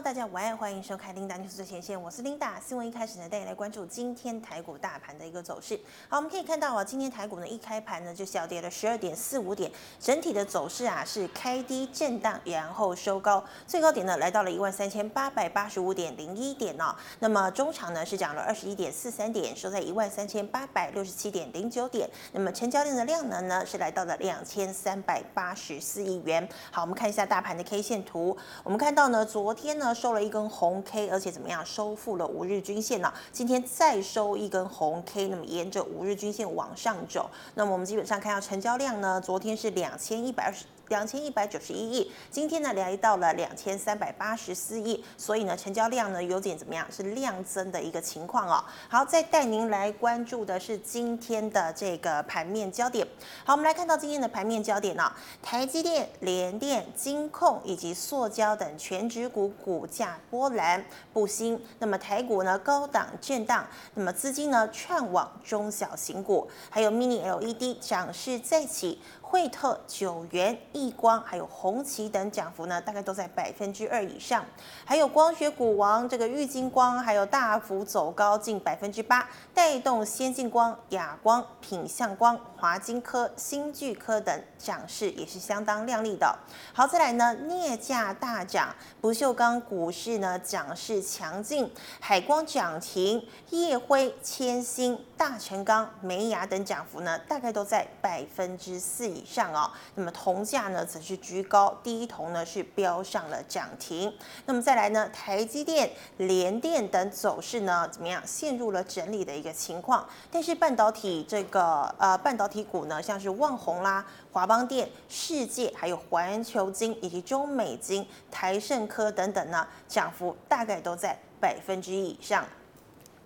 大家晚安，欢迎收看 Linda News 最前线，我是 Linda。新闻一开始呢，带你来关注今天台股大盘的一个走势。好，我们可以看到啊，今天台股呢一开盘呢就小跌了十二点四五点，整体的走势啊是开低震荡，然后收高，最高点呢来到了一万三千八百八十五点零一点哦。那么中场呢是涨了二十一点四三点，收在一万三千八百六十七点零九点。那么成交量的量能呢是来到了两千三百八十四亿元。好，我们看一下大盘的 K 线图，我们看到呢昨天。呢收了一根红 K，而且怎么样收复了五日均线呢？今天再收一根红 K，那么沿着五日均线往上走，那么我们基本上看到成交量呢，昨天是两千一百二十。两千一百九十一亿，今天呢来到了两千三百八十四亿，所以呢成交量呢有点怎么样？是量增的一个情况哦。好，再带您来关注的是今天的这个盘面焦点。好，我们来看到今天的盘面焦点呢、台积电、联电、金控以及塑胶等全指股股价波澜不兴。那么台股呢高档震荡，那么资金呢串往中小型股，还有 Mini LED 涨势再起。惠特、九元、亿光，还有红旗等涨幅呢，大概都在百分之二以上。还有光学股王这个玉晶光，还有大幅走高近百分之八，带动先进光、亚光、品相光、华晶科、新巨科等涨势也是相当亮丽的。好，再来呢，镍价大涨，不锈钢股市呢涨势强劲，海光涨停，烨辉、千星、大成钢、美亚等涨幅呢，大概都在百分之四以上哦，那么铜价呢则是居高，第一铜呢是飙上了涨停。那么再来呢，台积电、联电等走势呢怎么样？陷入了整理的一个情况。但是半导体这个呃半导体股呢，像是旺宏啦、华邦电、世界、还有环球金以及中美金、台盛科等等呢，涨幅大概都在百分之一以上。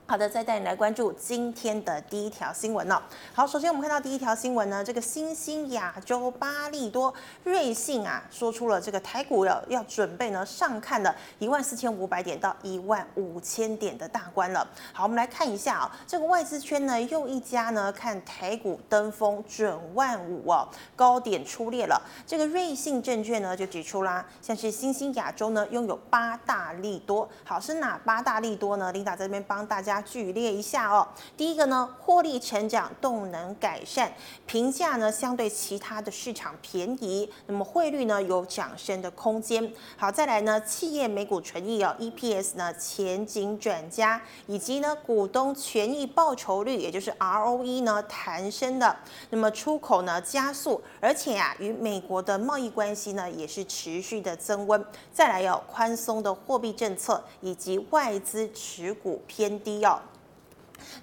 好的，再带你来关注今天的第一条新闻哦。好，首先我们看到第一条新闻呢，这个新兴亚洲八利多瑞信啊，说出了这个台股要要准备呢上看了一万四千五百点到一万五千点的大关了。好，我们来看一下啊、哦，这个外资圈呢又一家呢看台股登峰准万五哦，高点出列了。这个瑞信证券呢就指出啦，像是新兴亚洲呢拥有八大利多。好，是哪八大利多呢？琳达在这边帮大家。举例一下哦，第一个呢，获利成长动能改善，评价呢相对其他的市场便宜，那么汇率呢有涨升的空间。好，再来呢，企业每股纯益哦，EPS 呢前景转佳，以及呢股东权益报酬率，也就是 ROE 呢弹升的，那么出口呢加速，而且啊与美国的贸易关系呢也是持续的增温。再来有宽松的货币政策，以及外资持股偏低哦。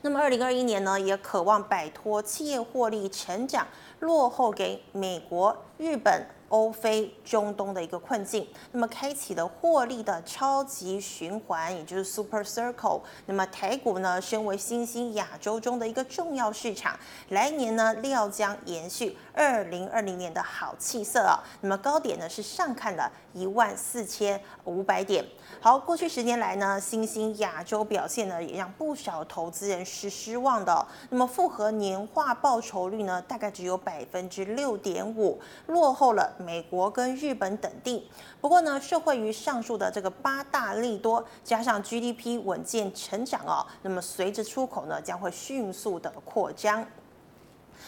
那么，二零二一年呢，也渴望摆脱企业获利成长落后给美国、日本。欧非中东的一个困境，那么开启了获利的超级循环，也就是 Super Circle。那么台股呢，身为新兴亚洲中的一个重要市场，来年呢料将延续二零二零年的好气色啊。那么高点呢是上看了一万四千五百点。好，过去十年来呢，新兴亚洲表现呢也让不少投资人是失望的。那么复合年化报酬率呢，大概只有百分之六点五，落后了。美国跟日本等地，不过呢，受惠于上述的这个八大利多，加上 GDP 稳健成长哦，那么随着出口呢，将会迅速的扩张。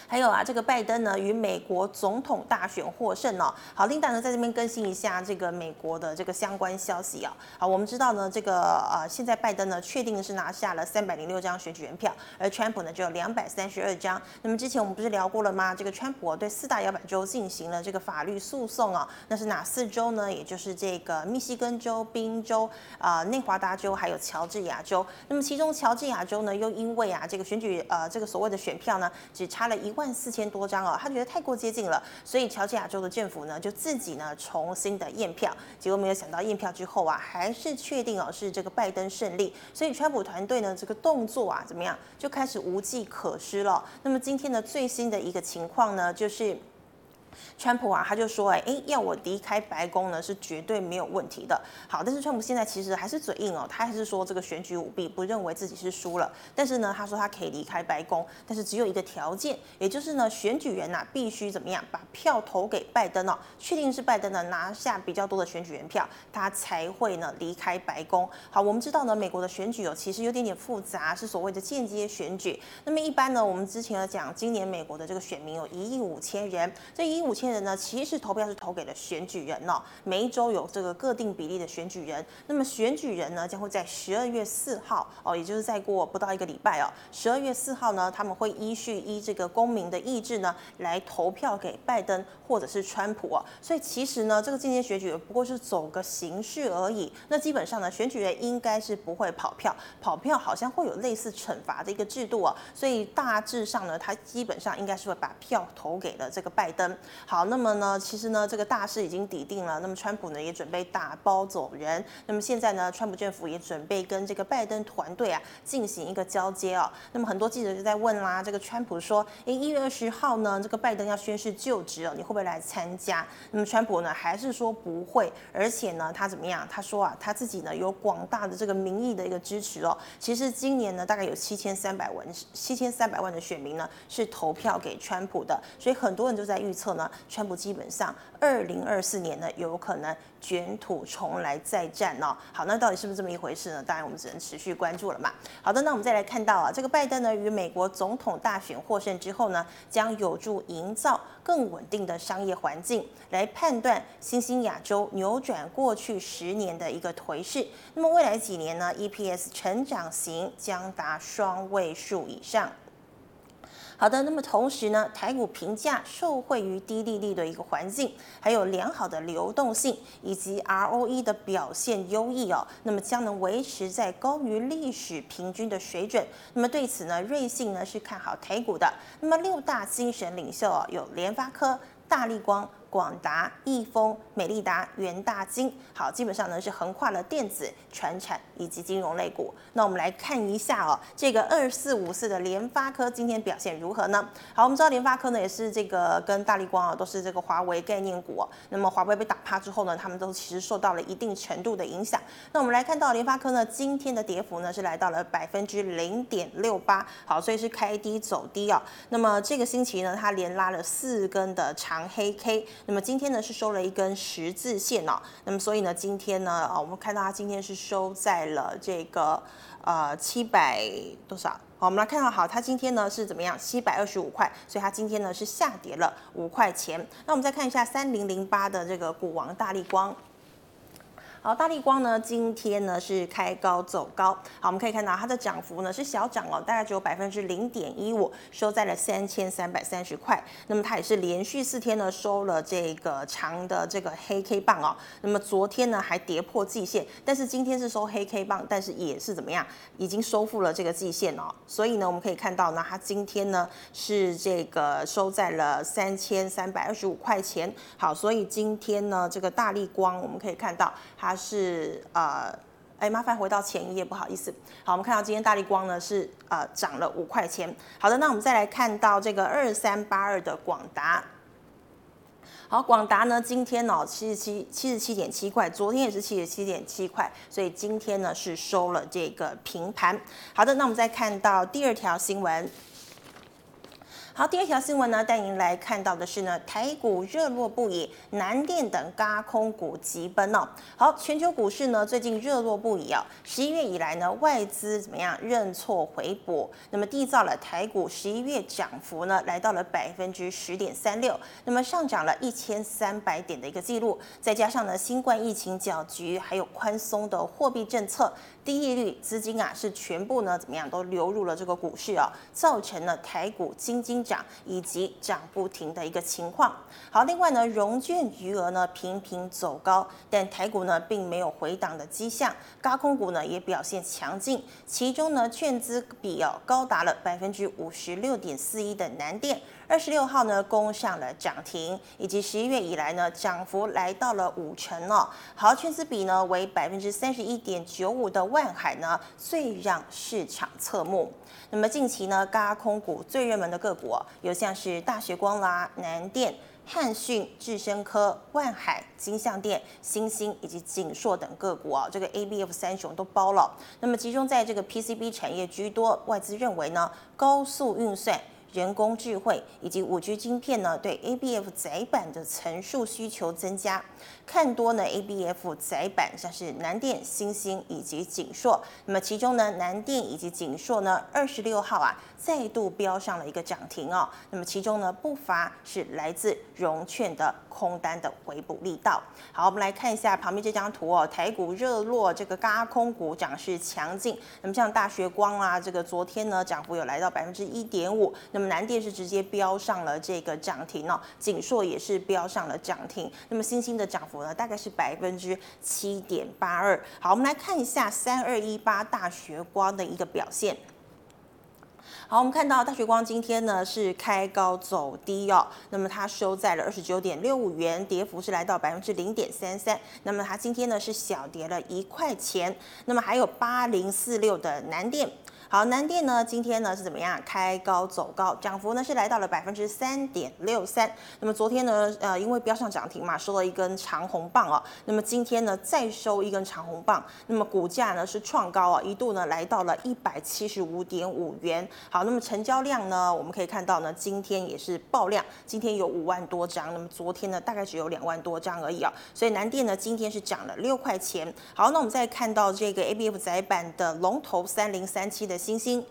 还有啊，这个拜登呢与美国总统大选获胜哦。好，琳达呢在这边更新一下这个美国的这个相关消息啊。好，我们知道呢，这个呃，现在拜登呢确定是拿下了三百零六张选举人票，而川普呢只有两百三十二张。那么之前我们不是聊过了吗？这个川普对四大摇摆州进行了这个法律诉讼啊。那是哪四州呢？也就是这个密西根州、宾州、啊、呃、内华达州还有乔治亚州。那么其中乔治亚州呢，又因为啊这个选举呃这个所谓的选票呢，只差了一万。四千多张哦，他觉得太过接近了，所以乔治亚州的政府呢就自己呢重新的验票，结果没有想到验票之后啊，还是确定哦是这个拜登胜利，所以川普团队呢这个动作啊怎么样就开始无计可施了。那么今天的最新的一个情况呢就是。川普啊，他就说，哎，要我离开白宫呢，是绝对没有问题的。好，但是川普现在其实还是嘴硬哦，他还是说这个选举舞弊，不认为自己是输了。但是呢，他说他可以离开白宫，但是只有一个条件，也就是呢，选举人呐、必须怎么样，把票投给拜登哦，确定是拜登呢拿下比较多的选举人票，他才会呢离开白宫。好，我们知道呢，美国的选举哦，其实有点点复杂，是所谓的间接选举。那么一般呢，我们之前呢讲，今年美国的这个选民有一亿五千人，这一五千人呢，其实投票是投给了选举人哦。每一州有这个各定比例的选举人，那么选举人呢将会在十二月四号哦，也就是再过不到一个礼拜哦，十二月四号呢，他们会依序依这个公民的意志呢来投票给拜登或者是川普哦。所以其实呢，这个间接选举不过是走个形式而已。那基本上呢，选举人应该是不会跑票，跑票好像会有类似惩罚的一个制度哦。所以大致上呢，他基本上应该是会把票投给了这个拜登。好，那么呢，其实呢，这个大势已经抵定了。那么川普呢也准备打包走人。那么现在呢，川普政府也准备跟这个拜登团队啊进行一个交接哦。那么很多记者就在问啦，这个川普说，诶，一月二十号呢，这个拜登要宣誓就职哦，你会不会来参加？那么川普呢还是说不会，而且呢他怎么样？他说啊，他自己呢有广大的这个民意的一个支持哦。其实今年呢大概有七千三百万七千三百万的选民呢是投票给川普的，所以很多人就在预测呢，川普基本上二零二四年呢有可能卷土重来再战哦。好，那到底是不是这么一回事呢？当然我们只能持续关注了嘛。好的，那我们再来看到啊，这个拜登呢与美国总统大选获胜之后呢，将有助营造更稳定的商业环境，来判断新兴亚洲扭转过去十年的一个颓势。那么未来几年呢，EPS 成长型将达双位数以上。好的，那么同时呢，台股评价受惠于低利率的一个环境，还有良好的流动性以及 ROE 的表现优异哦，那么将能维持在高于历史平均的水准。那么对此呢，瑞信呢是看好台股的。那么六大精神领袖哦，有联发科、大立光。广达、易丰、美利达、元大金，好，基本上呢是横跨了电子、传产以及金融类股。那我们来看一下哦，这个二四五四的联发科今天表现如何呢？好，我们知道联发科呢也是这个跟大立光啊都是这个华为概念股。那么华为被打趴之后呢，他们都其实受到了一定程度的影响。那我们来看到联发科呢今天的跌幅呢是来到了百分之零点六八，好，所以是开低走低啊。那么这个星期呢，它连拉了四根的长黑 K。那么今天呢是收了一根十字线哦，那么所以呢今天呢啊我们看到它今天是收在了这个呃七百多少？好，我们来看到好，它今天呢是怎么样？七百二十五块，所以它今天呢是下跌了五块钱。那我们再看一下三零零八的这个股王大力光。好，大立光呢，今天呢是开高走高。好，我们可以看到它的涨幅呢是小涨哦，大概只有百分之零点一五，收在了三千三百三十块。那么它也是连续四天呢收了这个长的这个黑 K 棒哦。那么昨天呢还跌破季线，但是今天是收黑 K 棒，但是也是怎么样，已经收复了这个季线哦。所以呢，我们可以看到呢，它今天呢是这个收在了三千三百二十五块钱。好，所以今天呢这个大立光，我们可以看到它。是呃，哎，麻烦回到前一页，不好意思。好，我们看到今天大立光呢是呃涨了五块钱。好的，那我们再来看到这个二三八二的广达。好，广达呢今天呢七十七七十七点七块，昨天也是七十七点七块，所以今天呢是收了这个平盘。好的，那我们再看到第二条新闻。好，第二条新闻呢，带您来看到的是呢，台股热络不已，南电等轧空股急奔哦。好，全球股市呢最近热络不已啊、哦。十一月以来呢，外资怎么样认错回补，那么缔造了台股十一月涨幅呢来到了百分之十点三六，那么上涨了一千三百点的一个记录，再加上呢新冠疫情搅局，还有宽松的货币政策。低利率资金啊，是全部呢怎么样都流入了这个股市啊，造成了台股惊惊涨以及涨不停的一个情况。好，另外呢，融券余额呢频频走高，但台股呢并没有回档的迹象，高空股呢也表现强劲，其中呢券资比哦高达了百分之五十六点四一的南电。二十六号呢，攻上了涨停，以及十一月以来呢，涨幅来到了五成哦。好，券资比呢为百分之三十一点九五的万海呢，最让市场侧目。那么近期呢，轧空股最热门的个股，有像是大学光啦、南电。汉讯、智深科、万海、金像电、欣兴以及景硕等个股啊，这个 ABF 三雄都包了。那么集中在这个 PCB 产业居多，外资认为呢，高速运算。人工智慧以及五 G 晶片呢，对 ABF 窄板的层数需求增加，看多呢 ABF 载板像是南电、欣兴以及景硕。那么其中呢，南电以及景硕呢，二十六号啊再度飙上了一个涨停哦。那么其中呢，不乏是来自融券的空单的回补力道。好，我们来看一下旁边这张图哦，台股热络，这个轧空股涨势强劲。那么像大学光啊，这个昨天呢涨幅有来到百分之一点五。那么南电是直接飙上了这个涨停哦，景硕也是飙上了涨停。那么欣兴的涨幅大概是百分之七点八二。好，我们来看一下三二一八大学光的一个表现。好，我们看到大学光今天呢是开高走低哦，那么它收在了二十九点六五元，跌幅是来到百分之零点三三。那么它今天呢是小跌了一块钱。那么还有八零四六的南电。好，南电呢，今天呢是怎么样？开高走高，涨幅呢是来到了百分之三点六三。那么昨天呢，呃，因为飙上涨停嘛，收了一根长红棒哦。那么今天呢，再收一根长红棒，那么股价呢是创高啊，一度呢来到了一百七十五点五元。好，那么成交量呢，我们可以看到呢，今天也是爆量，今天有五万多张。那么昨天呢，大概只有两万多张而已啊。所以南电呢，今天是涨了六块钱。好，那我们再看到这个 ABF 载板的龙头三零三七的。星星。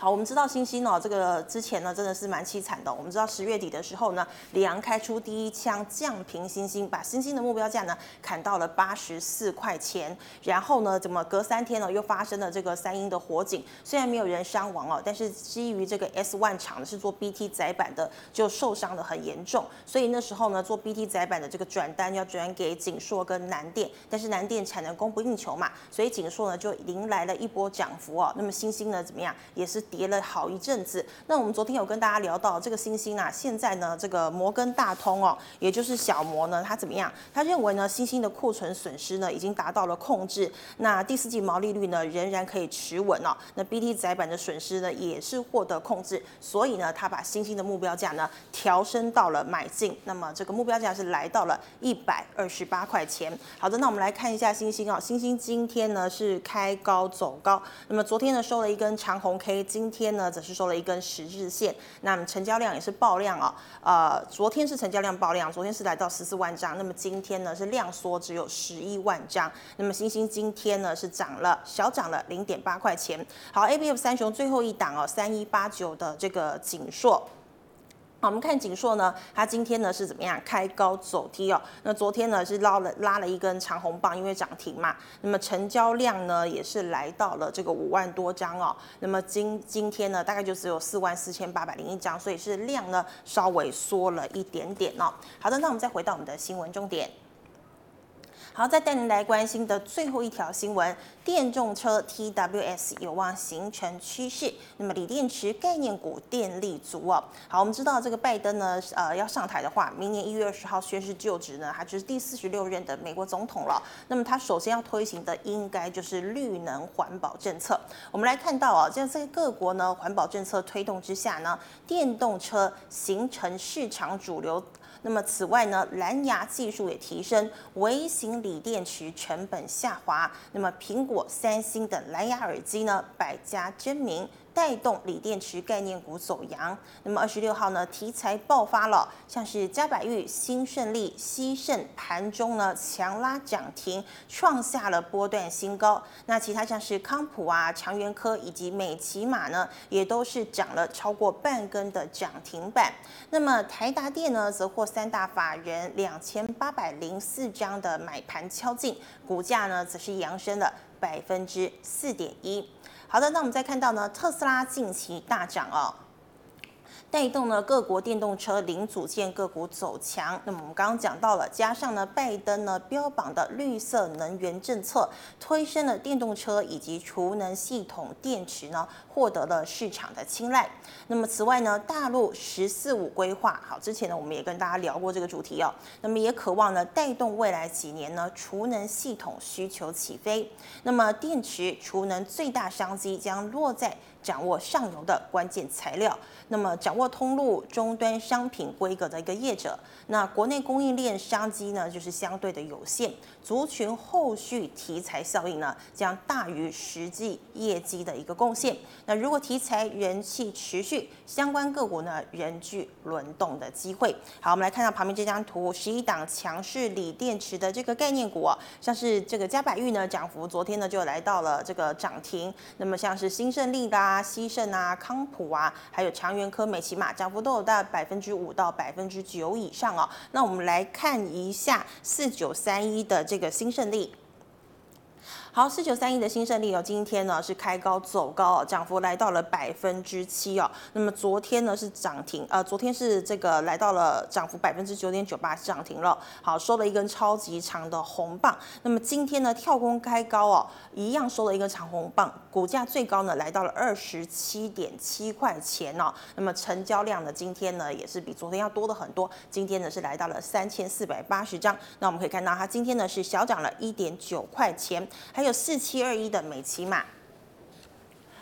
好，我们知道星星哦，这个之前呢真的是蛮凄惨的。我们知道十月底的时候呢，里昂开出第一枪降平星星，把星星的目标价呢砍到了八十四块钱。然后呢，怎么隔三天呢又发生了这个三英的火警？虽然没有人伤亡哦，但是基于这个 S1 厂是做 BT 载板的，就受伤的很严重。所以那时候呢，做 BT 载板的这个转单要转给景硕跟南电，但是南电产能供不应求嘛，所以景硕呢就迎来了一波涨幅哦。那么星星呢怎么样？也是。跌了好一阵子，那我们昨天有跟大家聊到这个星星啊，现在呢这个摩根大通哦，也就是小摩呢，它怎么样？他认为呢星星的库存损失呢已经达到了控制，那第四季毛利率呢仍然可以持稳哦，那 BT 载板的损失呢也是获得控制，所以呢他把星星的目标价呢调升到了买进，那么这个目标价是来到了一百二十八块钱。好的，那我们来看一下星星啊，星星今天呢是开高走高，那么昨天呢收了一根长红 K。今天呢，则是收了一根十日线，那么成交量也是爆量啊。呃，昨天是成交量爆量，昨天是来到十四万张，那么今天呢是量缩，只有十一万张。那么星星今天呢是涨了，小涨了零点八块钱。好，ABF 三雄最后一档哦，三一八九的这个锦硕。好，我们看锦硕呢，它今天呢是怎么样？开高走低哦。那昨天呢是捞了拉了一根长红棒，因为涨停嘛。那么成交量呢也是来到了这个五万多张哦。那么今今天呢大概就只有四万四千八百零一张，所以是量呢稍微缩了一点点哦。好的，那我们再回到我们的新闻重点。好，再带您来关心的最后一条新闻，电动车 TWS 有望形成趋势。那么，锂电池概念股电力足哦。好，我们知道这个拜登呢，呃，要上台的话，明年一月二十号宣誓就职呢，他就是第四十六任的美国总统了。那么，他首先要推行的应该就是绿能环保政策。我们来看到啊，在在各国呢环保政策推动之下呢，电动车形成市场主流。那么此外呢，蓝牙技术也提升，微型锂电池成本下滑。那么苹果、三星等蓝牙耳机呢，百家争鸣。带动锂电池概念股走扬。那么二十六号呢，题材爆发了，像是嘉百玉、新胜利、西盛盘中呢强拉涨停，创下了波段新高。那其他像是康普啊、长源科以及美琪玛呢，也都是涨了超过半根的涨停板。那么台达电呢，则获三大法人两千八百零四张的买盘敲进，股价呢则是扬升了百分之四点一。好的，那我们再看到呢，特斯拉近期大涨哦。带动呢各国电动车零组件个股走强。那么我们刚刚讲到了，加上呢拜登呢标榜的绿色能源政策，推升了电动车以及储能系统电池呢获得了市场的青睐。那么此外呢，大陆“十四五”规划，好，之前呢我们也跟大家聊过这个主题哦。那么也渴望呢带动未来几年呢储能系统需求起飞。那么电池储能最大商机将落在掌握上游的关键材料。那么掌握通路终端商品规格的一个业者，那国内供应链商机呢就是相对的有限，族群后续题材效应呢将大于实际业绩的一个贡献。那如果题材人气持续，相关个股呢仍具轮动的机会。好，我们来看到旁边这张图，十一档强势锂电池的这个概念股啊，像是这个嘉百玉呢，涨幅昨天呢就来到了这个涨停。那么像是新胜利啦、啊西盛啊、康普啊，还有长源科、美琪玛，涨幅都有到百分之五到百分之九以上哦。那我们来看一下四九三一的这个新胜利。好，四九三一的新胜利哦，今天呢是开高走高哦，涨幅来到了百分之七哦。那么昨天呢是涨停，呃，昨天是这个来到了涨幅百分之九点九八，涨停了。好，收了一根超级长的红棒。那么今天呢跳空开高哦，一样收了一个长红棒，股价最高呢来到了二十七点七块钱哦。那么成交量呢今天呢也是比昨天要多的很多，今天呢是来到了三千四百八十张。那我们可以看到它今天呢是小涨了一点九块钱。还有四七二一的美琪玛，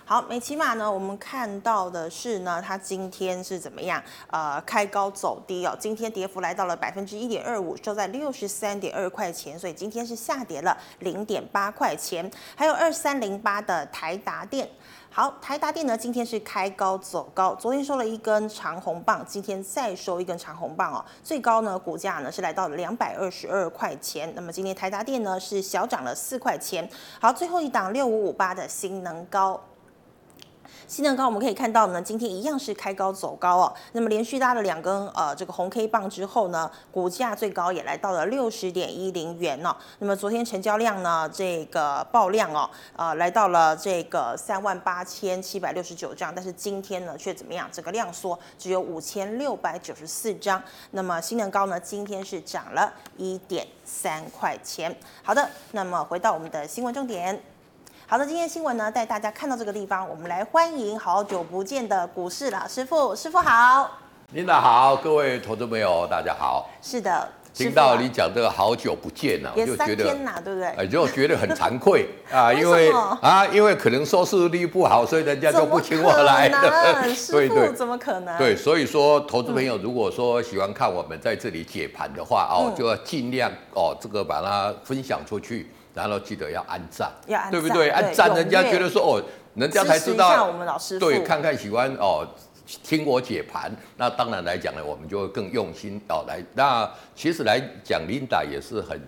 好，美琪玛呢，我们看到的是呢，它今天是怎么样？呃，开高走低哦，今天跌幅来到了百分之一点二五，收在六十三点二块钱，所以今天是下跌了零点八块钱。还有二三零八的台达电。好，台达电呢，今天是开高走高，昨天收了一根长红棒，今天再收一根长红棒哦，最高呢，股价呢是来到了两百二十二块钱，那么今天台达电呢是小涨了四块钱。好，最后一档六五五八的新能高。新能高我们可以看到呢，今天一样是开高走高哦。那么连续拉了两根呃这个红 K 棒之后呢，股价最高也来到了六十点一零元哦。那么昨天成交量呢，这个爆量哦，呃来到了这个三万八千七百六十九张，但是今天呢却怎么样？这个量缩，只有五千六百九十四张。那么新能高呢，今天是涨了一点三块钱。好的，那么回到我们的新闻重点。好的，今天新闻呢，带大家看到这个地方，我们来欢迎好久不见的股市老师傅，师傅好。领导好，各位投资朋友大家好。是的，听到你讲这个好久不见了，也三天呐，对不对？哎，就觉得很惭愧啊，因为啊，因为可能收视率不好，所以人家就不请我来了。对对，怎么可能？对，所以说投资朋友如果说喜欢看我们在这里解盘的话哦，就要尽量哦，这个把它分享出去。然后记得要按赞，要按，对不对？按赞，人家觉得说哦，人家才知道。我们老师对，看看喜欢哦，听我解盘。那当然来讲呢，我们就会更用心哦来。那其实来讲，Linda 也是很。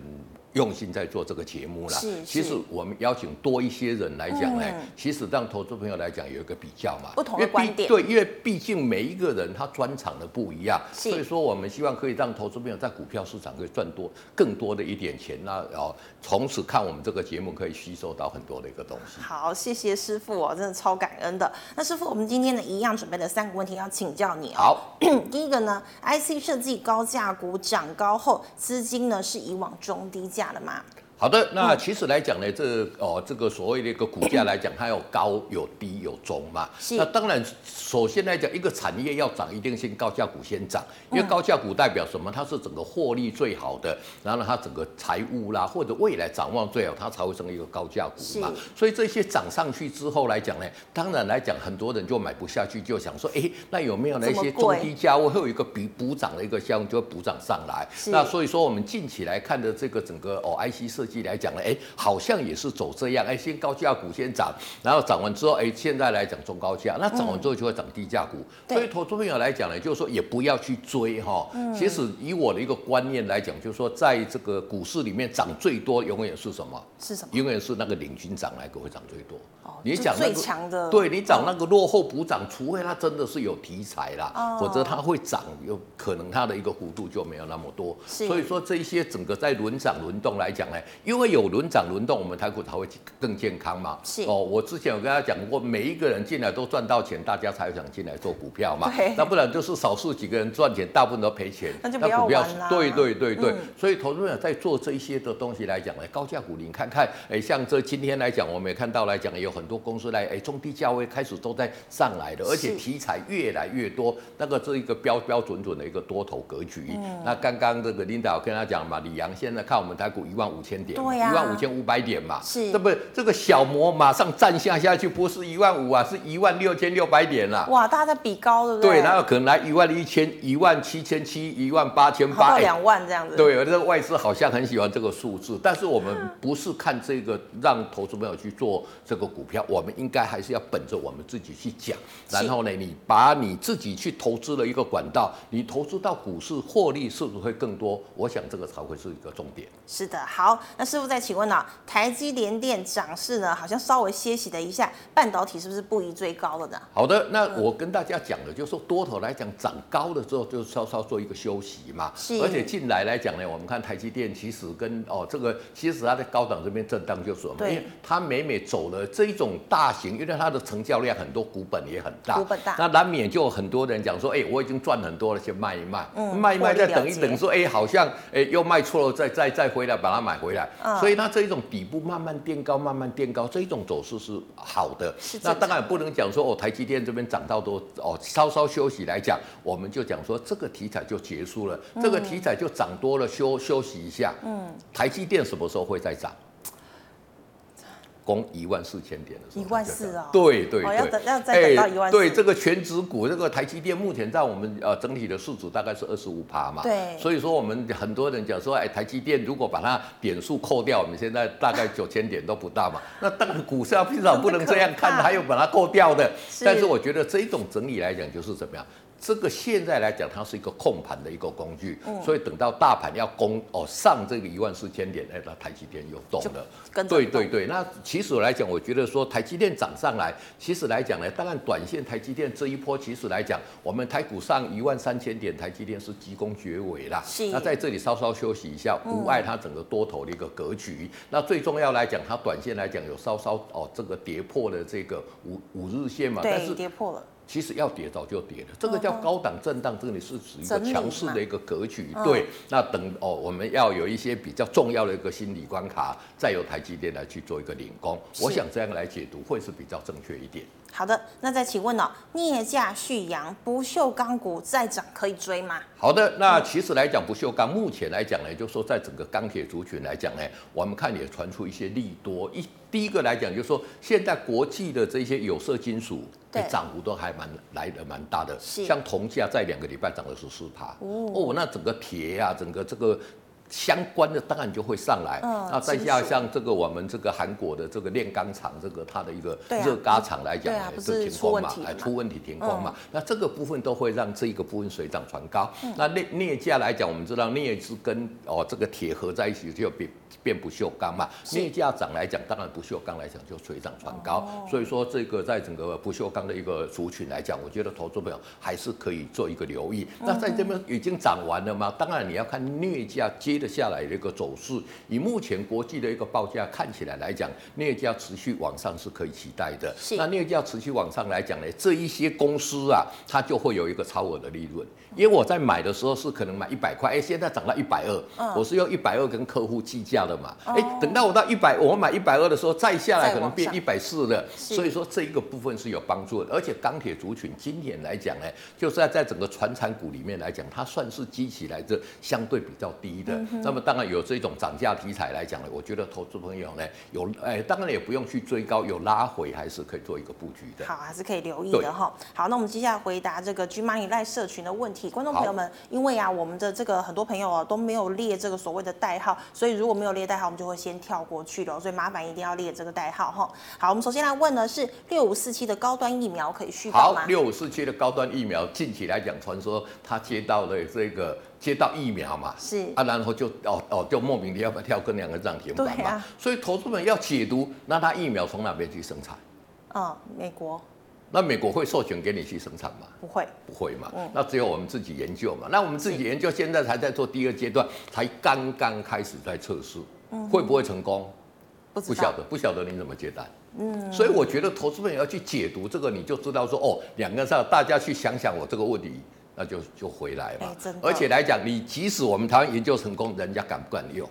用心在做这个节目啦。其实我们邀请多一些人来讲呢，其实让投资朋友来讲有一个比较嘛。不同的观点。对，因为毕竟每一个人他专长的不一样，所以说我们希望可以让投资朋友在股票市场可以赚多更多的一点钱。那哦，从此看我们这个节目可以吸收到很多的一个东西。好，谢谢师傅哦，真的超感恩的。那师傅，我们今天呢一样准备了三个问题要请教你哦。好，第一个呢，IC 设计高价股涨高后，资金呢是以往中低价。假了吗？好的，那其实来讲呢，这哦，这个所谓的一个股价来讲，它有高有低有中嘛。是。那当然，首先来讲，一个产业要涨，一定先高价股先涨，因为高价股代表什么？它是整个获利最好的，然后呢，它整个财务啦或者未来展望最好，它才会成为一个高价股嘛。所以这些涨上去之后来讲呢，当然来讲，很多人就买不下去，就想说，哎，那有没有那些中低价位会有一个比补涨的一个效应，就会补涨上来。那所以说，我们近期来看的这个整个哦，IC 设计。来讲呢，哎，好像也是走这样，哎，先高价股先涨，然后涨完之后，哎，现在来讲中高价，那涨完之后就会涨低价股。嗯、所以投资朋友来讲呢，就是说也不要去追哈。嗯、其实以我的一个观念来讲，就是说在这个股市里面涨最多永远是什么？是什么？永远是那个领军涨来个会涨最多。哦、你讲最强的，对你涨那个落后补涨，除非它真的是有题材啦，哦、否则它会涨，有可能它的一个幅度就没有那么多。所以说这一些整个在轮涨轮动来讲呢。因为有轮涨轮动，我们台股才会更健康嘛。是哦，我之前有跟他讲过，每一个人进来都赚到钱，大家才想进来做股票嘛。对那不然就是少数几个人赚钱，大部分都赔钱。那就不要玩啦。对对对对，嗯、所以投资者在做这一些的东西来讲呢，高价股，你看看，哎，像这今天来讲，我们也看到来讲，有很多公司来，哎，中低价位开始都在上来的，而且题材越来越多，那个是一个标标准准的一个多头格局。嗯、那刚刚这个领导跟他讲嘛，李阳现在看我们台股一万五千千点，对呀、啊，一万五千五百点嘛，是，这不这个小摩马上站下下去，不是一万五啊，是一万六千六百点啦。哇，大家在比高，对不对？对，然后可能来一万一千、一万七千七、一万八千八，两万这样子。对，这个外资好像很喜欢这个数字，但是我们不是看这个让投资朋友去做这个股票，我们应该还是要本着我们自己去讲，然后呢，你把你自己去投资了一个管道，你投资到股市获利是不是会更多？我想这个才会是一个重点。是的，好，那师傅再请问呢、啊？台积联电涨势呢，好像稍微歇息了一下，半导体是不是不宜追高了呢？好的，那我跟大家讲的，就是说多头来讲涨高了之后，就稍稍做一个休息嘛。是。而且近来来讲呢，我们看台积电其实跟哦这个，其实它在高档这边震荡就是什么？对。因为它每每走了这一种大型，因为它的成交量很多，股本也很大。股本大。那难免就有很多人讲说，哎、欸，我已经赚很多了，先卖一卖。嗯。卖一卖，再等一等，说，哎、欸，好像哎、欸、又卖错了，再再再回来把它买回来。嗯。所以它这一种底部慢慢垫高，慢慢垫高，这一种走势是好的。是。那当然不能讲说哦，台积电这边涨到多哦，稍稍休息来讲，我们就讲说这个题材就结束了，嗯、这个题材就涨多了，休休息一下。嗯。台积电什么时候会再涨？攻一万四千点的时候，一万四啊，对对对，要等要再等到一万四。对这个全指股，这个台积电目前在我们呃整体的市值大概是二十五趴嘛，对，所以说我们很多人讲说，哎，台积电如果把它点数扣掉，我们现在大概九千点都不到嘛，那当然股市要至少不能这样 看，还有把它扣掉的。但是我觉得这一种整理来讲，就是怎么样？这个现在来讲，它是一个控盘的一个工具，嗯、所以等到大盘要攻哦上这个一万四千点，哎，那台积电又动了。动对对对，那其实来讲，我觉得说台积电涨上来，其实来讲呢，当然短线台积电这一波，其实来讲，我们台股上一万三千点，台积电是急功绝尾啦。是。那在这里稍稍休息一下，无碍它整个多头的一个格局。嗯、那最重要来讲，它短线来讲有稍稍哦这个跌破了这个五五日线嘛，对但是跌破了。其实要跌早就跌了，这个叫高档震荡，这里是指一个强势的一个格局。对，那等哦，我们要有一些比较重要的一个心理关卡，再由台积电来去做一个领工。我想这样来解读会是比较正确一点。好的，那再请问哦，镍价续扬，不锈钢股再涨可以追吗？好的，那其实来讲，不锈钢目前来讲呢，就是说在整个钢铁族群来讲呢，我们看也传出一些利多。一第一个来讲，就是说现在国际的这些有色金属。的，涨幅都还蛮来的蛮大的，像铜价在两个礼拜涨了十四趴，哦，哦，那整个铁啊，整个这个。相关的当然就会上来，嗯、那再加上这个我们这个韩国的这个炼钢厂，这个它的一个热轧厂来讲，哎、啊，这停工嘛，哎，出问题停工嘛，嗯、那这个部分都会让这一个部分水涨船高。嗯、那镍镍价来讲，我们知道镍是跟哦这个铁合在一起就变变不锈钢嘛，镍价涨来讲，当然不锈钢来讲就水涨船高。哦、所以说这个在整个不锈钢的一个族群来讲，我觉得投资朋友还是可以做一个留意。嗯、那在这边已经涨完了吗？当然你要看镍价接。得下来的一个走势，以目前国际的一个报价看起来来讲，镍价持续往上是可以期待的。是那镍价持续往上来讲呢，这一些公司啊，它就会有一个超额的利润。因为我在买的时候是可能买一百块，哎，现在涨到一百二，我是用一百二跟客户计价的嘛。哎，等到我到一百，我买一百二的时候，再下来可能变一百四了。所以说这一个部分是有帮助的。而且钢铁族群今年来讲呢，就是在在整个传产股里面来讲，它算是积起来这相对比较低的。那么当然有这种涨价题材来讲呢，我觉得投资朋友呢有哎，当然也不用去追高，有拉回还是可以做一个布局的。好，还是可以留意的哈。好，那我们接下来回答这个 GMoney Live 社群的问题，观众朋友们，因为啊我们的这个很多朋友啊都没有列这个所谓的代号，所以如果没有列代号，我们就会先跳过去了，所以麻烦一定要列这个代号哈。好，我们首先来问的是六五四七的高端疫苗可以续报吗？好，六五四七的高端疫苗近期来讲，传说他接到了这个。接到疫苗嘛，是啊，然后就哦哦，就莫名的要不要跳跟两个涨停板嘛，啊、所以投资们要解读，那他疫苗从哪边去生产？哦，美国。那美国会授权给你去生产吗？不会，不会嘛。嗯、那只有我们自己研究嘛。那我们自己研究，现在才在做第二阶段，才刚刚开始在测试，嗯、哼会不会成功？不晓得，不晓得你怎么接单。嗯，所以我觉得投资们要去解读这个，你就知道说哦，两个上大家去想想我这个问题。那就就回来嘛，而且来讲，你即使我们台湾研究成功，人家敢不敢用？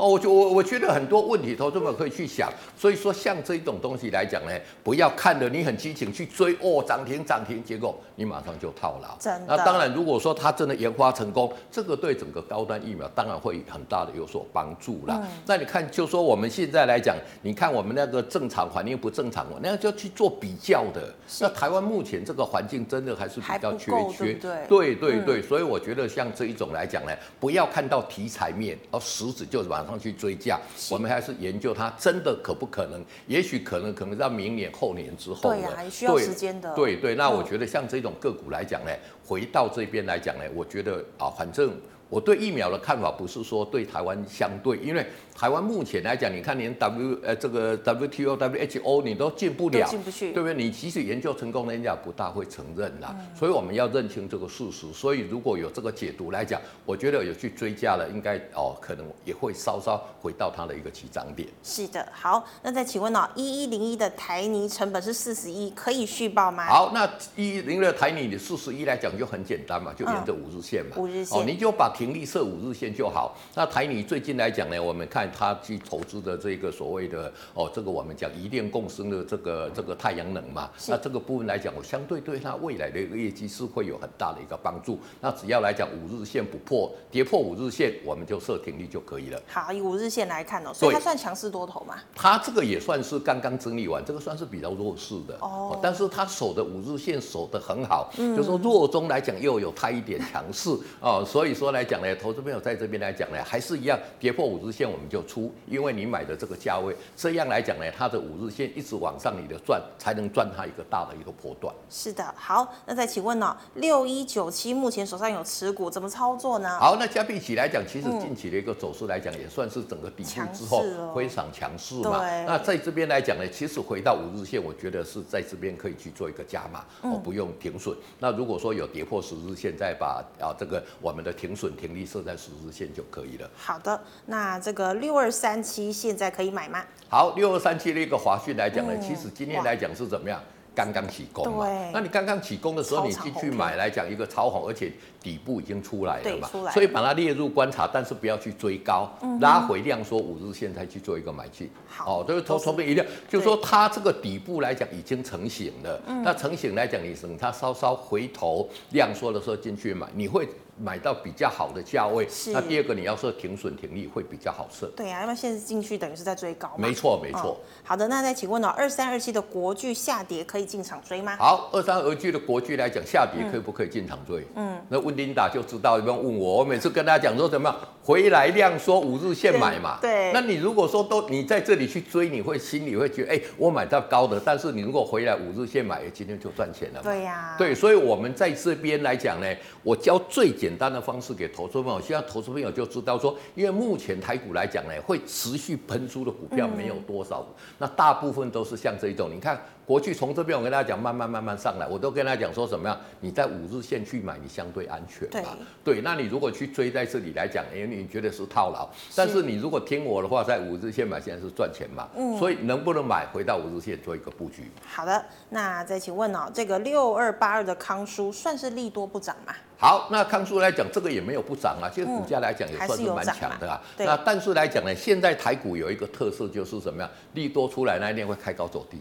哦，我就我我觉得很多问题投资者可以去想。所以说，像这一种东西来讲呢，不要看了你很激情去追哦，涨停涨停，结果你马上就套牢。真的。那当然，如果说它真的研发成功，这个对整个高端疫苗当然会很大的有所帮助啦。嗯、那你看，就说我们现在来讲，你看我们那个正常环境不正常，那就要去做比较的。那台湾目前这个环境真的还是比较缺缺。对对对对，所以我觉得像这一种来讲呢，不要看到题材面，而实质就马上去追价。我们还是研究它真的可不可能，也许可能可能到明年后年之后。对需要时间的。对对，那我觉得像这种个股来讲呢，回到这边来讲呢，我觉得啊，反正。我对疫苗的看法不是说对台湾相对，因为台湾目前来讲，你看连 W 呃这个 WTO WHO 你都进不了，进不去，对不对？你即使研究成功，人家不大会承认啦。嗯、所以我们要认清这个事实。所以如果有这个解读来讲，我觉得有去追加了，应该哦可能也会稍稍回到它的一个起涨点。是的，好，那再请问哦，一一零一的台泥成本是四十一，可以续报吗？好，那一一零一的台泥的四十一来讲就很简单嘛，就沿着五日线嘛，五日线，哦，你就把。停利设五日线就好。那台泥最近来讲呢，我们看它去投资的这个所谓的哦，这个我们讲一电共生的这个这个太阳能嘛。那这个部分来讲，我相对对它未来的一个业绩是会有很大的一个帮助。那只要来讲五日线不破，跌破五日线，我们就设停利就可以了。好，以五日线来看哦，所以它算强势多头嘛？它这个也算是刚刚整理完，这个算是比较弱势的哦。但是它守的五日线守得很好，嗯、就是说弱中来讲又有它一点强势哦。所以说来。讲呢，投资朋友在这边来讲呢，还是一样跌破五日线我们就出，因为你买的这个价位，这样来讲呢，它的五日线一直往上，你的赚才能赚它一个大的一个波段。是的，好，那再请问呢、哦，六一九七目前手上有持股，怎么操作呢？好，那加币起来讲，其实近期的一个走势来讲，也算是整个底部之后非常强势嘛。对那在这边来讲呢，其实回到五日线，我觉得是在这边可以去做一个加码，哦，不用停损。那如果说有跌破十日线，再把啊这个我们的停损。停利设在十日线就可以了。好的，那这个六二三七现在可以买吗？好，六二三七的一个华讯来讲呢，嗯、其实今天来讲是怎么样？刚刚起工嘛。对那你刚刚起工的时候，你进去买来讲，一个超红，而且底部已经出来了嘛。所以把它列入观察，但是不要去追高，嗯、拉回量说五日线再去做一个买进。好，哦，就是从从边一定，就是说它这个底部来讲已经成型了。嗯、那成型来讲，你等它稍稍回头量缩的时候进去买，你会。买到比较好的价位，是那第二个你要设停损停利会比较好设。对啊，因为现在进去等于是在追高。没错没错、哦。好的，那再请问呢、哦，二三二七的国巨下跌可以进场追吗？好，二三二七的国巨来讲下跌可以不可以进场追？嗯，那问琳达就知道，不用问我。我每次跟大家讲说怎么样，回来量缩五日线买嘛。对。对那你如果说都你在这里去追，你会心里会觉得，哎、欸，我买到高的，但是你如果回来五日线买，今天就赚钱了。对呀、啊。对，所以我们在这边来讲呢，我教最简单的方式给。投资朋友，希望投资朋友就知道说，因为目前台股来讲呢，会持续喷出的股票没有多少，嗯、那大部分都是像这一种，你看。过去从这边我跟大家讲，慢慢慢慢上来，我都跟大家讲说什么样？你在五日线去买，你相对安全嘛。对，对。那你如果去追在这里来讲，因为你觉得是套牢，但是你如果听我的话，在五日线买，现在是赚钱嘛。嗯。所以能不能买回到五日线做一个布局？好的，那再请问哦，这个六二八二的康舒算是利多不涨吗？好，那康舒来讲，这个也没有不涨啊，其实股价来讲也算是蛮强的啊。那但是来讲呢，现在台股有一个特色就是什么样？利多出来那一天会开高走低。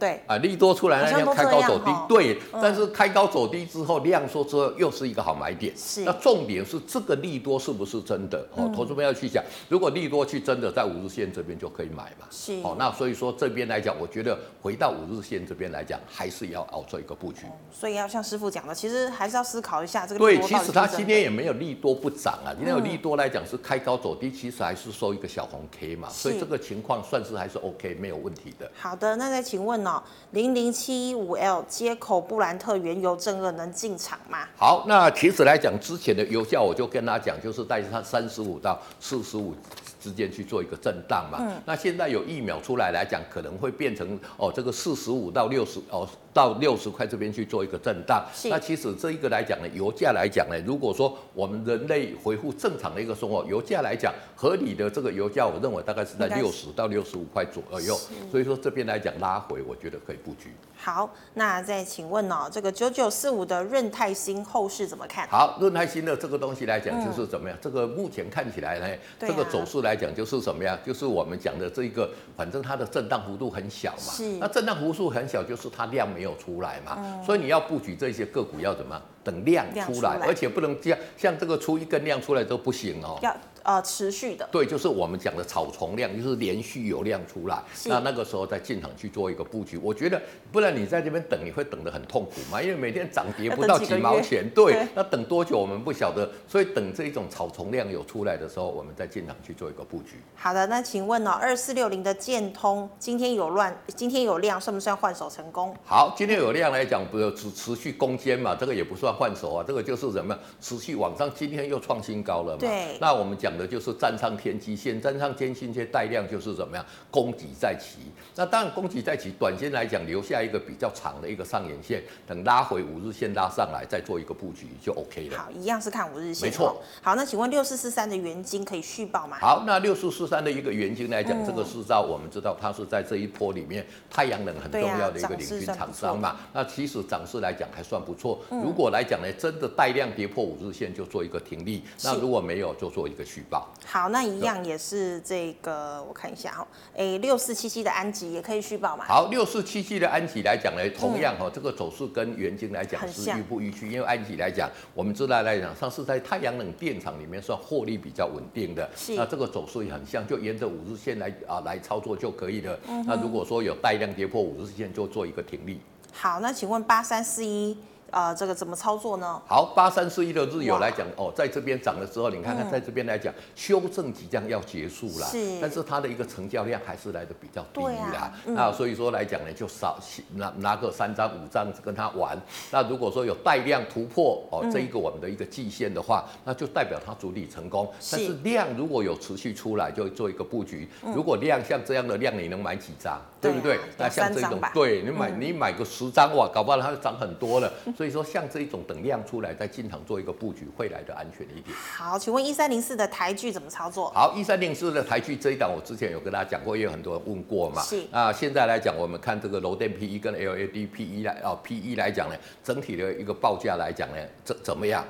对啊，利多出来那天开高走低，对，但是开高走低之后量缩之后又是一个好买点。是，那重点是这个利多是不是真的？哦，投资们要去想，如果利多去真的在五日线这边就可以买嘛。是，哦，那所以说这边来讲，我觉得回到五日线这边来讲，还是要熬做一个布局。所以要像师傅讲的，其实还是要思考一下这个。对，其实它今天也没有利多不涨啊，今天有利多来讲是开高走低，其实还是收一个小红 K 嘛，所以这个情况算是还是 OK，没有问题的。好的，那再请问哦，零零。七一五 L 接口布兰特原油正二能进场吗？好，那其实来讲，之前的油价我就跟他讲，就是在它三十五到四十五之间去做一个震荡嘛。嗯。那现在有疫苗出来来讲，可能会变成哦，这个四十五到六十哦。到六十块这边去做一个震荡，是那其实这一个来讲呢，油价来讲呢，如果说我们人类恢复正常的一个生活，油价来讲合理的这个油价，我认为大概是在六十到六十五块左右，是所以说这边来讲拉回，我觉得可以布局。好，那再请问哦，这个九九四五的润泰新后市怎么看？好，润泰新的这个东西来讲就是怎么样？嗯、这个目前看起来呢，啊、这个走势来来讲就是什么呀？就是我们讲的这一个，反正它的震荡幅度很小嘛。是。那震荡幅度很小，就是它量没有出来嘛。嗯。所以你要布局这些个股要怎么？等量出来，而且不能这样，像这个出一根量出来都不行哦。要呃持续的。对，就是我们讲的草丛量，就是连续有量出来，那那个时候再进场去做一个布局。我觉得，不然你在这边等，你会等得很痛苦嘛，因为每天涨跌不到几毛钱。对，那等多久我们不晓得，所以等这一种草丛量有出来的时候，我们再进场去做一个布局。好的，那请问呢、喔，二四六零的建通今天有乱，今天有量，算不算换手成功？好，今天有量来讲，不是只持续攻坚嘛，这个也不算。换手啊，这个就是什么？持续往上，今天又创新高了嘛。对。那我们讲的就是站上天际线，站上天际线带量就是怎么样？攻击在起。那当然攻击在起，短线来讲留下一个比较长的一个上影线，等拉回五日线拉上来，再做一个布局就 OK 了。好，一样是看五日线。没错。好，那请问六四四三的原晶可以续报吗？好，那六四四三的一个原晶来讲，嗯、这个是照我们知道它是在这一波里面太阳能很重要的一个领军厂商嘛。那其实涨势来讲还算不错。嗯、如果来讲呢，真的带量跌破五日线就做一个停利，那如果没有就做一个续抱。好，那一样也是这个，我看一下哈，哎，六四七七的安吉也可以续报嘛？好，六四七七的安吉来讲呢，同样哈，这个走势跟元晶来讲是愈不愈趋，因为安吉来讲，我们知道来讲上是在太阳能电厂里面算获利比较稳定的，那这个走势也很像，就沿着五日线来啊来操作就可以了。嗯那如果说有带量跌破五日线，就做一个停利。好，那请问八三四一。呃，这个怎么操作呢？好，八三四一的日有来讲哦，在这边涨了之后，你看看在这边来讲，嗯、修正即将要结束了，是，但是它的一个成交量还是来的比较低啦。那所以说来讲呢，就少拿拿个三张五张跟它玩。那如果说有带量突破哦，这一个我们的一个季线的话，嗯、那就代表它主体成功。是，但是量如果有持续出来，就做一个布局。嗯、如果量像这样的量，你能买几张？对不对？啊、那像这种，对你买你买个十张哇，搞不好它就涨很多了。所以说，像这一种等量出来再进场做一个布局，会来的安全一点。好，请问一三零四的台剧怎么操作？好，一三零四的台剧这一档，我之前有跟大家讲过，也有很多人问过嘛。是。那现在来讲，我们看这个楼电 PE 跟 L A D P E 来哦 PE 来讲呢，整体的一个报价来讲呢，怎怎么样？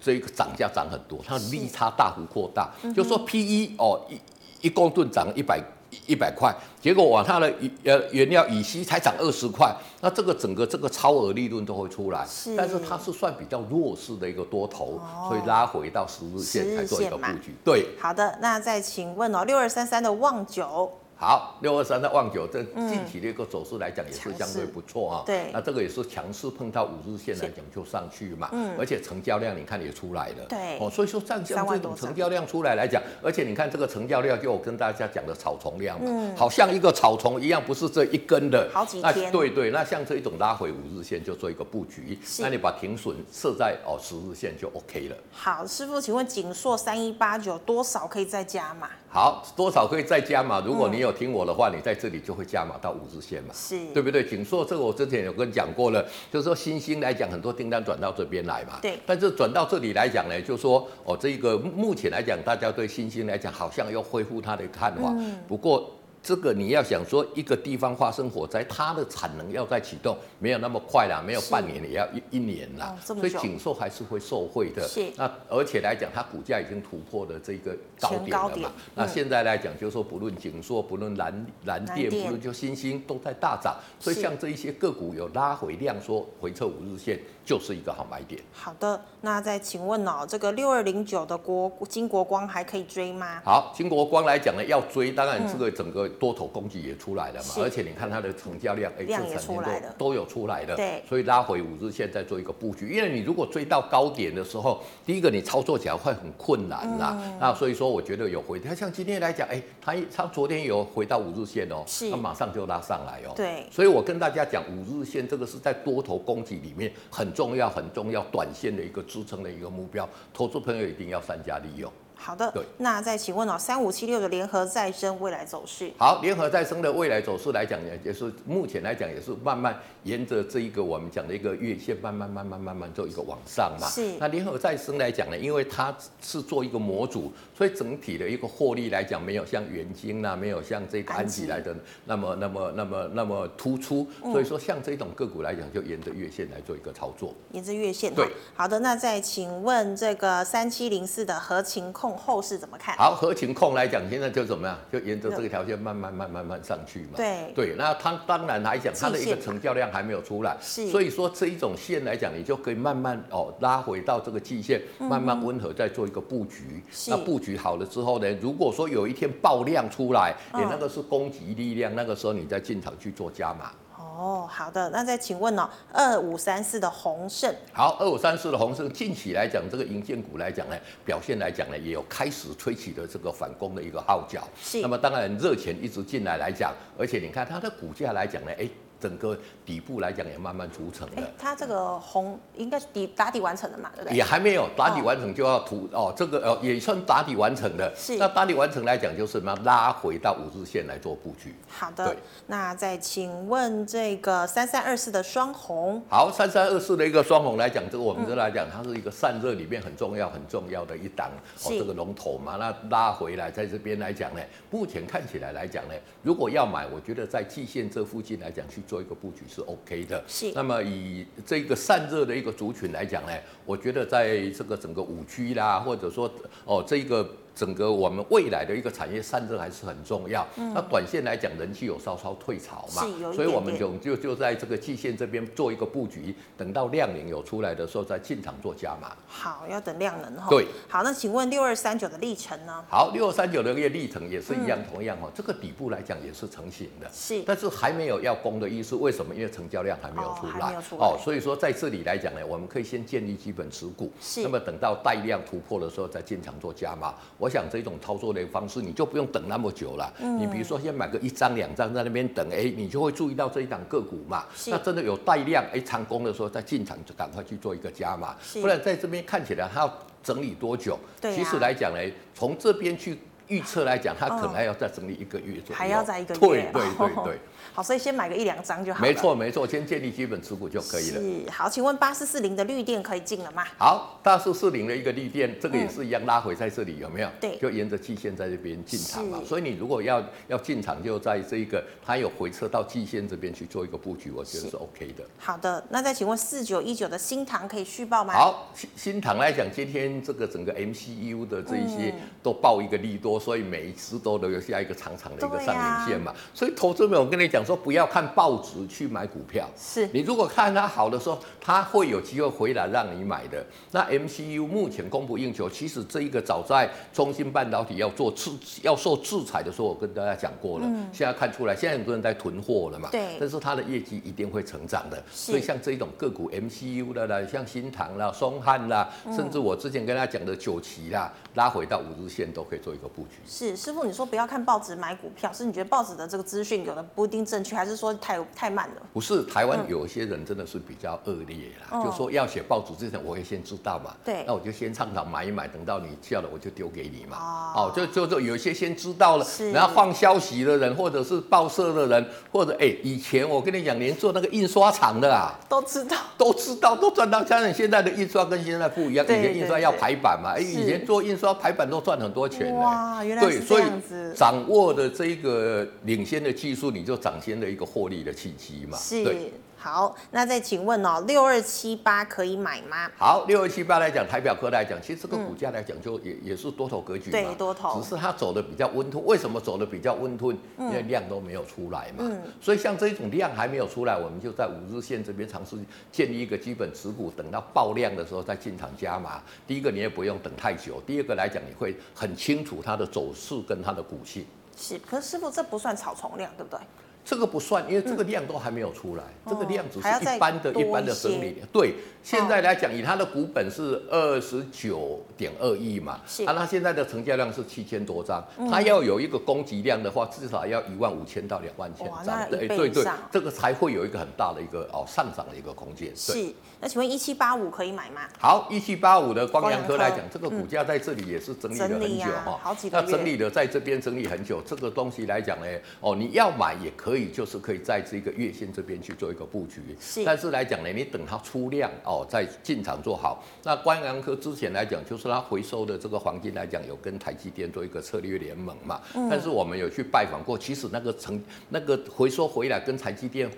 这一个涨价涨很多，它的利差大幅扩大。是就说 PE 哦一一公吨涨一百。一百块，结果往它的呃原料乙烯才涨二十块，那这个整个这个超额利润都会出来，是，但是它是算比较弱势的一个多头，哦、所以拉回到十日线才做一个布局。对，好的，那再请问哦，六二三三的旺九。好，六二三的旺九，这近期的一个走势来讲也是相对不错啊。对，那这个也是强势碰到五日线来讲就上去嘛。嗯。而且成交量你看也出来了。对。哦，所以说像像这种成交量出来来讲，而且你看这个成交量，就我跟大家讲的草丛量嘛，嗯，好像一个草丛一样，不是这一根的。好几天。对对，那像这一种拉回五日线就做一个布局，那你把停损设在哦十日线就 OK 了。好，师傅，请问景硕三一八九多少可以再加嘛？好，多少可以再加嘛？如果你有听我的话，你在这里就会加码到五日线嘛，是，对不对？景硕这个我之前有跟你讲过了，就是说新兴来讲，很多订单转到这边来嘛，对。但是转到这里来讲呢，就是说哦，这个目前来讲，大家对新兴来讲好像要恢复它的看法，嗯、不过。这个你要想说一个地方发生火灾，它的产能要再启动，没有那么快啦，没有半年也要一一年啦，哦、所以景硕还是会受惠的。是那而且来讲，它股价已经突破了这个高点了嘛。嗯、那现在来讲，就是说不论景硕，不论蓝蓝电，不论就新兴都在大涨，所以像这一些个股有拉回量缩回撤五日线。就是一个好买点。好的，那再请问哦，这个六二零九的国金国光还可以追吗？好，金国光来讲呢，要追，当然这个整个多头攻击也出来了嘛，嗯、而且你看它的成交量，哎，量也出来了，都有出来的。对，所以拉回五日线再做一个布局，因为你如果追到高点的时候，第一个你操作起来会很困难啦。嗯、那所以说，我觉得有回，它像今天来讲，哎，它它昨天有回到五日线哦，是，它马上就拉上来哦。对，所以我跟大家讲，五日线这个是在多头攻击里面很。重要很重要，短线的一个支撑的一个目标，投资朋友一定要善加利用。好的，对，那再请问哦，三五七六的联合再生未来走势？好，联合再生的未来走势来讲呢，也是目前来讲也是慢慢沿着这一个我们讲的一个月线，慢慢慢慢慢慢做一个往上嘛。是。那联合再生来讲呢，因为它是做一个模组，所以整体的一个获利来讲，没有像元晶呐，没有像这个安吉来的那么那么那么那么突出。所以说，像这种个股来讲，就沿着月线来做一个操作。沿着月线。对。好的，那再请问这个三七零四的合情控。控后市怎么看？好，合情控来讲，现在就怎么样？就沿着这个条线慢慢、慢慢、慢慢上去嘛。对对，那它当然来讲，它的一个成交量还没有出来，是。所以说这一种线来讲，你就可以慢慢哦拉回到这个季线，慢慢温和再做一个布局。是。那布局好了之后呢，如果说有一天爆量出来，你那个是攻击力量，那个时候你再进场去做加码。哦，好的，那再请问呢、哦？二五三四的宏盛，好，二五三四的宏盛，近期来讲，这个银建股来讲呢，表现来讲呢，也有开始吹起的这个反攻的一个号角。是，那么当然热钱一直进来来讲，而且你看它的股价来讲呢，哎。整个底部来讲也慢慢组成了，它这个红应该是底打底完成了嘛，对不对？也还没有打底完成就要涂哦，哦，这个呃也算打底完成的。是。那打底完成来讲就是什么？拉回到五日线来做布局。好的。对。那再请问这个三三二四的双红。好，三三二四的一个双红来讲，这个我们这来讲，它是一个散热里面很重要很重要的一档哦，这个龙头嘛。那拉回来在这边来讲呢，目前看起来来讲呢，如果要买，我觉得在季线这附近来讲去做。一个布局是 OK 的，是。那么以这个散热的一个族群来讲呢，我觉得在这个整个五 G 啦，或者说哦这个。整个我们未来的一个产业散热还是很重要。嗯、那短线来讲，人气有稍稍退潮嘛，所以我们就就就在这个季线这边做一个布局，等到量能有出来的时候再进场做加码。好，要等量能哈。对。好，那请问六二三九的历程呢？好，六二三九的一个历程也是一样，同样哈，这个底部来讲也是成型的，是，但是还没有要攻的意思。为什么？因为成交量还没有出来。哦，所以说在这里来讲呢，我们可以先建立基本持股，是。那么等到带量突破的时候再进场做加码。我想这种操作。的方式，你就不用等那么久了。嗯、你比如说，先买个一张两张在那边等，哎，你就会注意到这一档个股嘛。那真的有带量，哎，长攻的时候再进场，就赶快去做一个加码。不然在这边看起来它要整理多久？对啊、其实来讲呢，从这边去。预测来讲，它可能还要再整理一个月左右，还要再一个月。对对 对。好，所以先买个一两张就好了。没错没错，先建立基本持股就可以了。是。好，请问八四四零的绿电可以进了吗？好，八四四零的一个绿电，这个也是一样拉回在这里，有没有？对。就沿着季线在这边进场嘛。所以你如果要要进场，就在这一个它有回撤到季线这边去做一个布局，我觉得是 OK 的。好的，那再请问四九一九的新塘可以续报吗？好，新新塘来讲，今天这个整个 MCU 的这一些都报一个利多，所以每一次。都留下一个长长的一个上影线嘛，所以投资们，我跟你讲说，不要看报纸去买股票，是你如果看它好的时候，它会有机会回来让你买的。那 MCU 目前供不应求，其实这一个早在中芯半导体要做制要受制裁的时候，我跟大家讲过了。现在看出来，现在很多人在囤货了嘛，对，但是它的业绩一定会成长的。所以像这种个股 MCU 的啦，像新唐啦、松汉啦，甚至我之前跟大家讲的九旗啦，拉回到五日线都可以做一个布局。是师傅。你说不要看报纸买股票，是你觉得报纸的这个资讯有的不一定正确，还是说太太慢了？不是，台湾有一些人真的是比较恶劣啦，嗯、就说要写报纸之前，我会先知道嘛。对，那我就先倡导买一买，等到你叫了，我就丢给你嘛。哦，就就就有一些先知道了，然后放消息的人，或者是报社的人，或者哎、欸，以前我跟你讲，连做那个印刷厂的啊，都知道，都知道，都赚到。像你现在的印刷跟现在不一样，以前印刷要排版嘛，哎，以前做印刷排版都赚很多钱。哇，原来是这样子。掌握的这一个领先的技术，你就掌先的一个获利的契机嘛。是。对好，那再请问哦，六二七八可以买吗？好，六二七八来讲，台表科来讲，其实这个股价来讲，就也也是多头格局嘛。对，多头。只是它走的比较温吞，为什么走的比较温吞？因为量都没有出来嘛。嗯。所以像这一种量还没有出来，我们就在五日线这边尝试建立一个基本持股，等到爆量的时候再进场加码。第一个你也不用等太久，第二个来讲你会很清楚它的走势跟它的股性。是，可是师傅这不算草丛量，对不对？这个不算，因为这个量都还没有出来，嗯、这个量只是一般的一般的整理。对，现在来讲，以它的股本是二十九点二亿嘛，是。啊，它现在的成交量是七千多张，嗯、它要有一个供给量的话，至少要一万五千到两万千张，对对对，这个才会有一个很大的一个哦上涨的一个空间。是，那请问一七八五可以买吗？好，一七八五的光阳科来讲，这个股价在这里也是整理了很久哈，好几个月，那整理的在这边整理很久，这个东西来讲呢，哦，你要买也可可以就是可以在这个月线这边去做一个布局。是，但是来讲呢，你等它出量哦，再进场做好。那光阳科之前来讲，就是它回收的这个黄金来讲，有跟台积电做一个策略联盟嘛。嗯。但是我们有去拜访过，其实那个成那个回收回来跟台积电。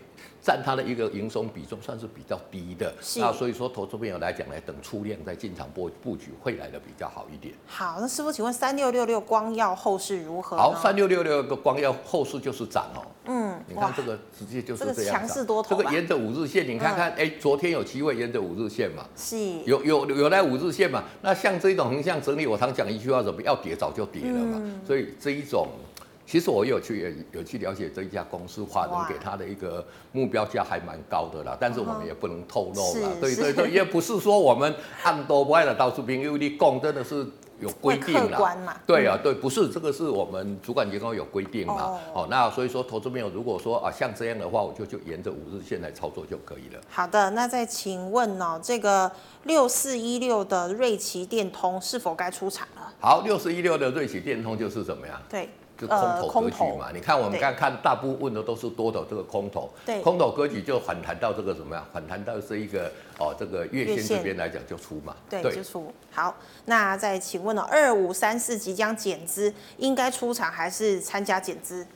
占它的一个营收比重算是比较低的，那所以说投资朋友来讲呢，等出量再进场布布局会来的比较好一点。好，那师傅，请问三六六六光耀后市如何？好，三六六六个光耀后市就是涨哦。嗯，你看这个直接就是这样强势多头。这个沿着五日线，你看看，哎、嗯，昨天有机会沿着五日线嘛？是。有有有来五日线嘛？那像这种横向整理，我常讲一句话，怎么要跌早就跌了嘛？嗯、所以这一种。其实我有去有去了解这一家公司，华人给他的一个目标价还蛮高的啦，但是我们也不能透露啦。对对对，也不是说我们按多不爱的到处拼，因为你供真的是有规定啦。对啊，对，不是这个是我们主管机构有规定嘛。哦，那所以说投资朋友如果说啊像这样的话，我就就沿着五日线来操作就可以了。好的，那再请问哦，这个六四一六的瑞奇电通是否该出场了？好，六四一六的瑞奇电通就是怎么样？对。就空头格局嘛，你看我们刚看大部分的都是多头这个空头，空头格局就反弹到这个什么呀？反弹到这一个哦，这个月线这边来讲就出嘛，对，就出。好，那再请问了，二五三四即将减资，应该出场还是参加减资？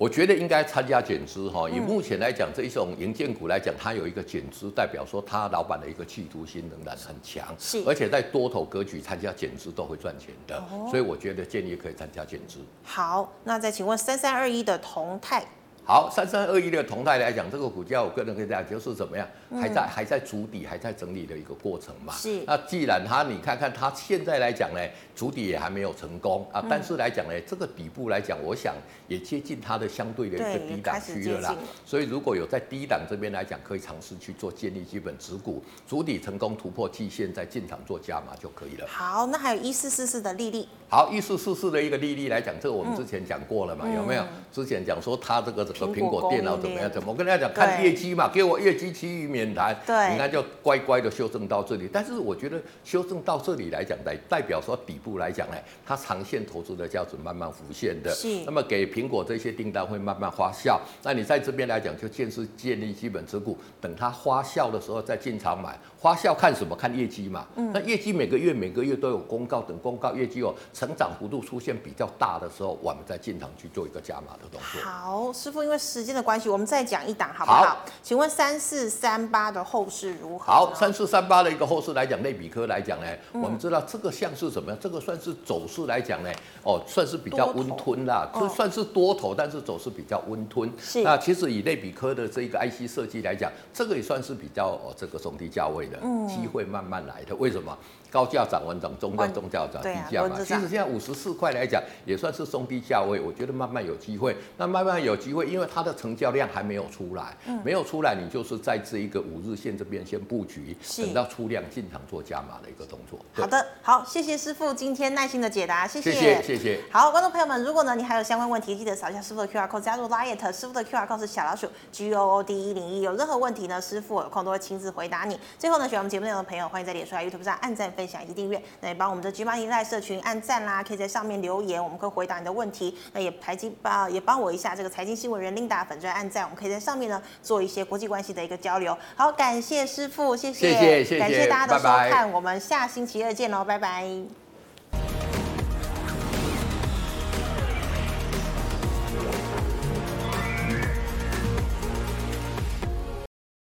我觉得应该参加减资哈，以目前来讲，这一种银建股来讲，它有一个减资，代表说它老板的一个企图心仍然很强，是，而且在多头格局参加减资都会赚钱的，哦，所以我觉得建议可以参加减资。好，那再请问三三二一的同泰。好，三三二一的同泰来讲，这个股价我个人跟大家就是怎么样，还在还在筑底，还在整理的一个过程嘛。是。那既然它，你看看它现在来讲呢，筑底也还没有成功啊，但是来讲呢，这个底部来讲，我想也接近它的相对的一个低档区了啦。所以如果有在低档这边来讲，可以尝试去做建立基本持股，筑底成功突破季线，再进场做加码就可以了。好，那还有一四四四的利率。好，一四四四的一个利率来讲，这个我们之前讲过了嘛，有没有？之前讲说它这个。说苹果电脑怎么样？怎么？我跟大家讲，看业绩嘛，给我业绩，其余免谈。对，你看就乖乖的修正到这里。但是我觉得修正到这里来讲，代代表说底部来讲呢，它长线投资的价值慢慢浮现的。是。那么给苹果这些订单会慢慢发酵。那你在这边来讲，就建是建立基本持股，等它发酵的时候再进场买。发酵看什么？看业绩嘛。嗯。那业绩每个月每个月都有公告，等公告业绩哦成长幅度出现比较大的时候，我们再进场去做一个加码的动作。好，师傅。因为时间的关系，我们再讲一档好不好？好，请问三四三八的后市如何？好，三四三八的一个后市来讲，类比科来讲呢，嗯、我们知道这个像是什么样？这个算是走势来讲呢，哦，算是比较温吞啦，就算是多头，但是走势比较温吞。是。那其实以类比科的这一个 IC 设计来讲，这个也算是比较哦，这个中低价位的，机会慢慢来的。为什么？高价涨完涨，中价中价涨，低价嘛。其实现在五十四块来讲，也算是中低价位。我觉得慢慢有机会。那慢慢有机会，因为它的成交量还没有出来，嗯、没有出来，你就是在这一个五日线这边先布局，等到出量进场做加码的一个动作。好的，好，谢谢师傅今天耐心的解答，谢谢，谢谢，谢谢。好，观众朋友们，如果呢你还有相关问题，记得扫一下师傅的 QR code 加入 Line，师傅的 QR code 是小老鼠 G O O D 一零一，有任何问题呢，师傅有空都会亲自回答你。最后呢，喜欢我们节目内容的朋友，欢迎在脸书和 YouTube 上按赞、分享以及订阅。那也帮我们的 G8 赖社群按赞啦，可以在上面留言，我们可以回答你的问题。那也排金吧，也帮我一下这个财经新闻人 Linda 粉专按赞，我们可以在上面呢做一些国际关系的一个交流。好，感谢师傅，谢谢，谢谢，谢谢，感谢大家的收看，拜拜，我们下星期二见喽，拜拜。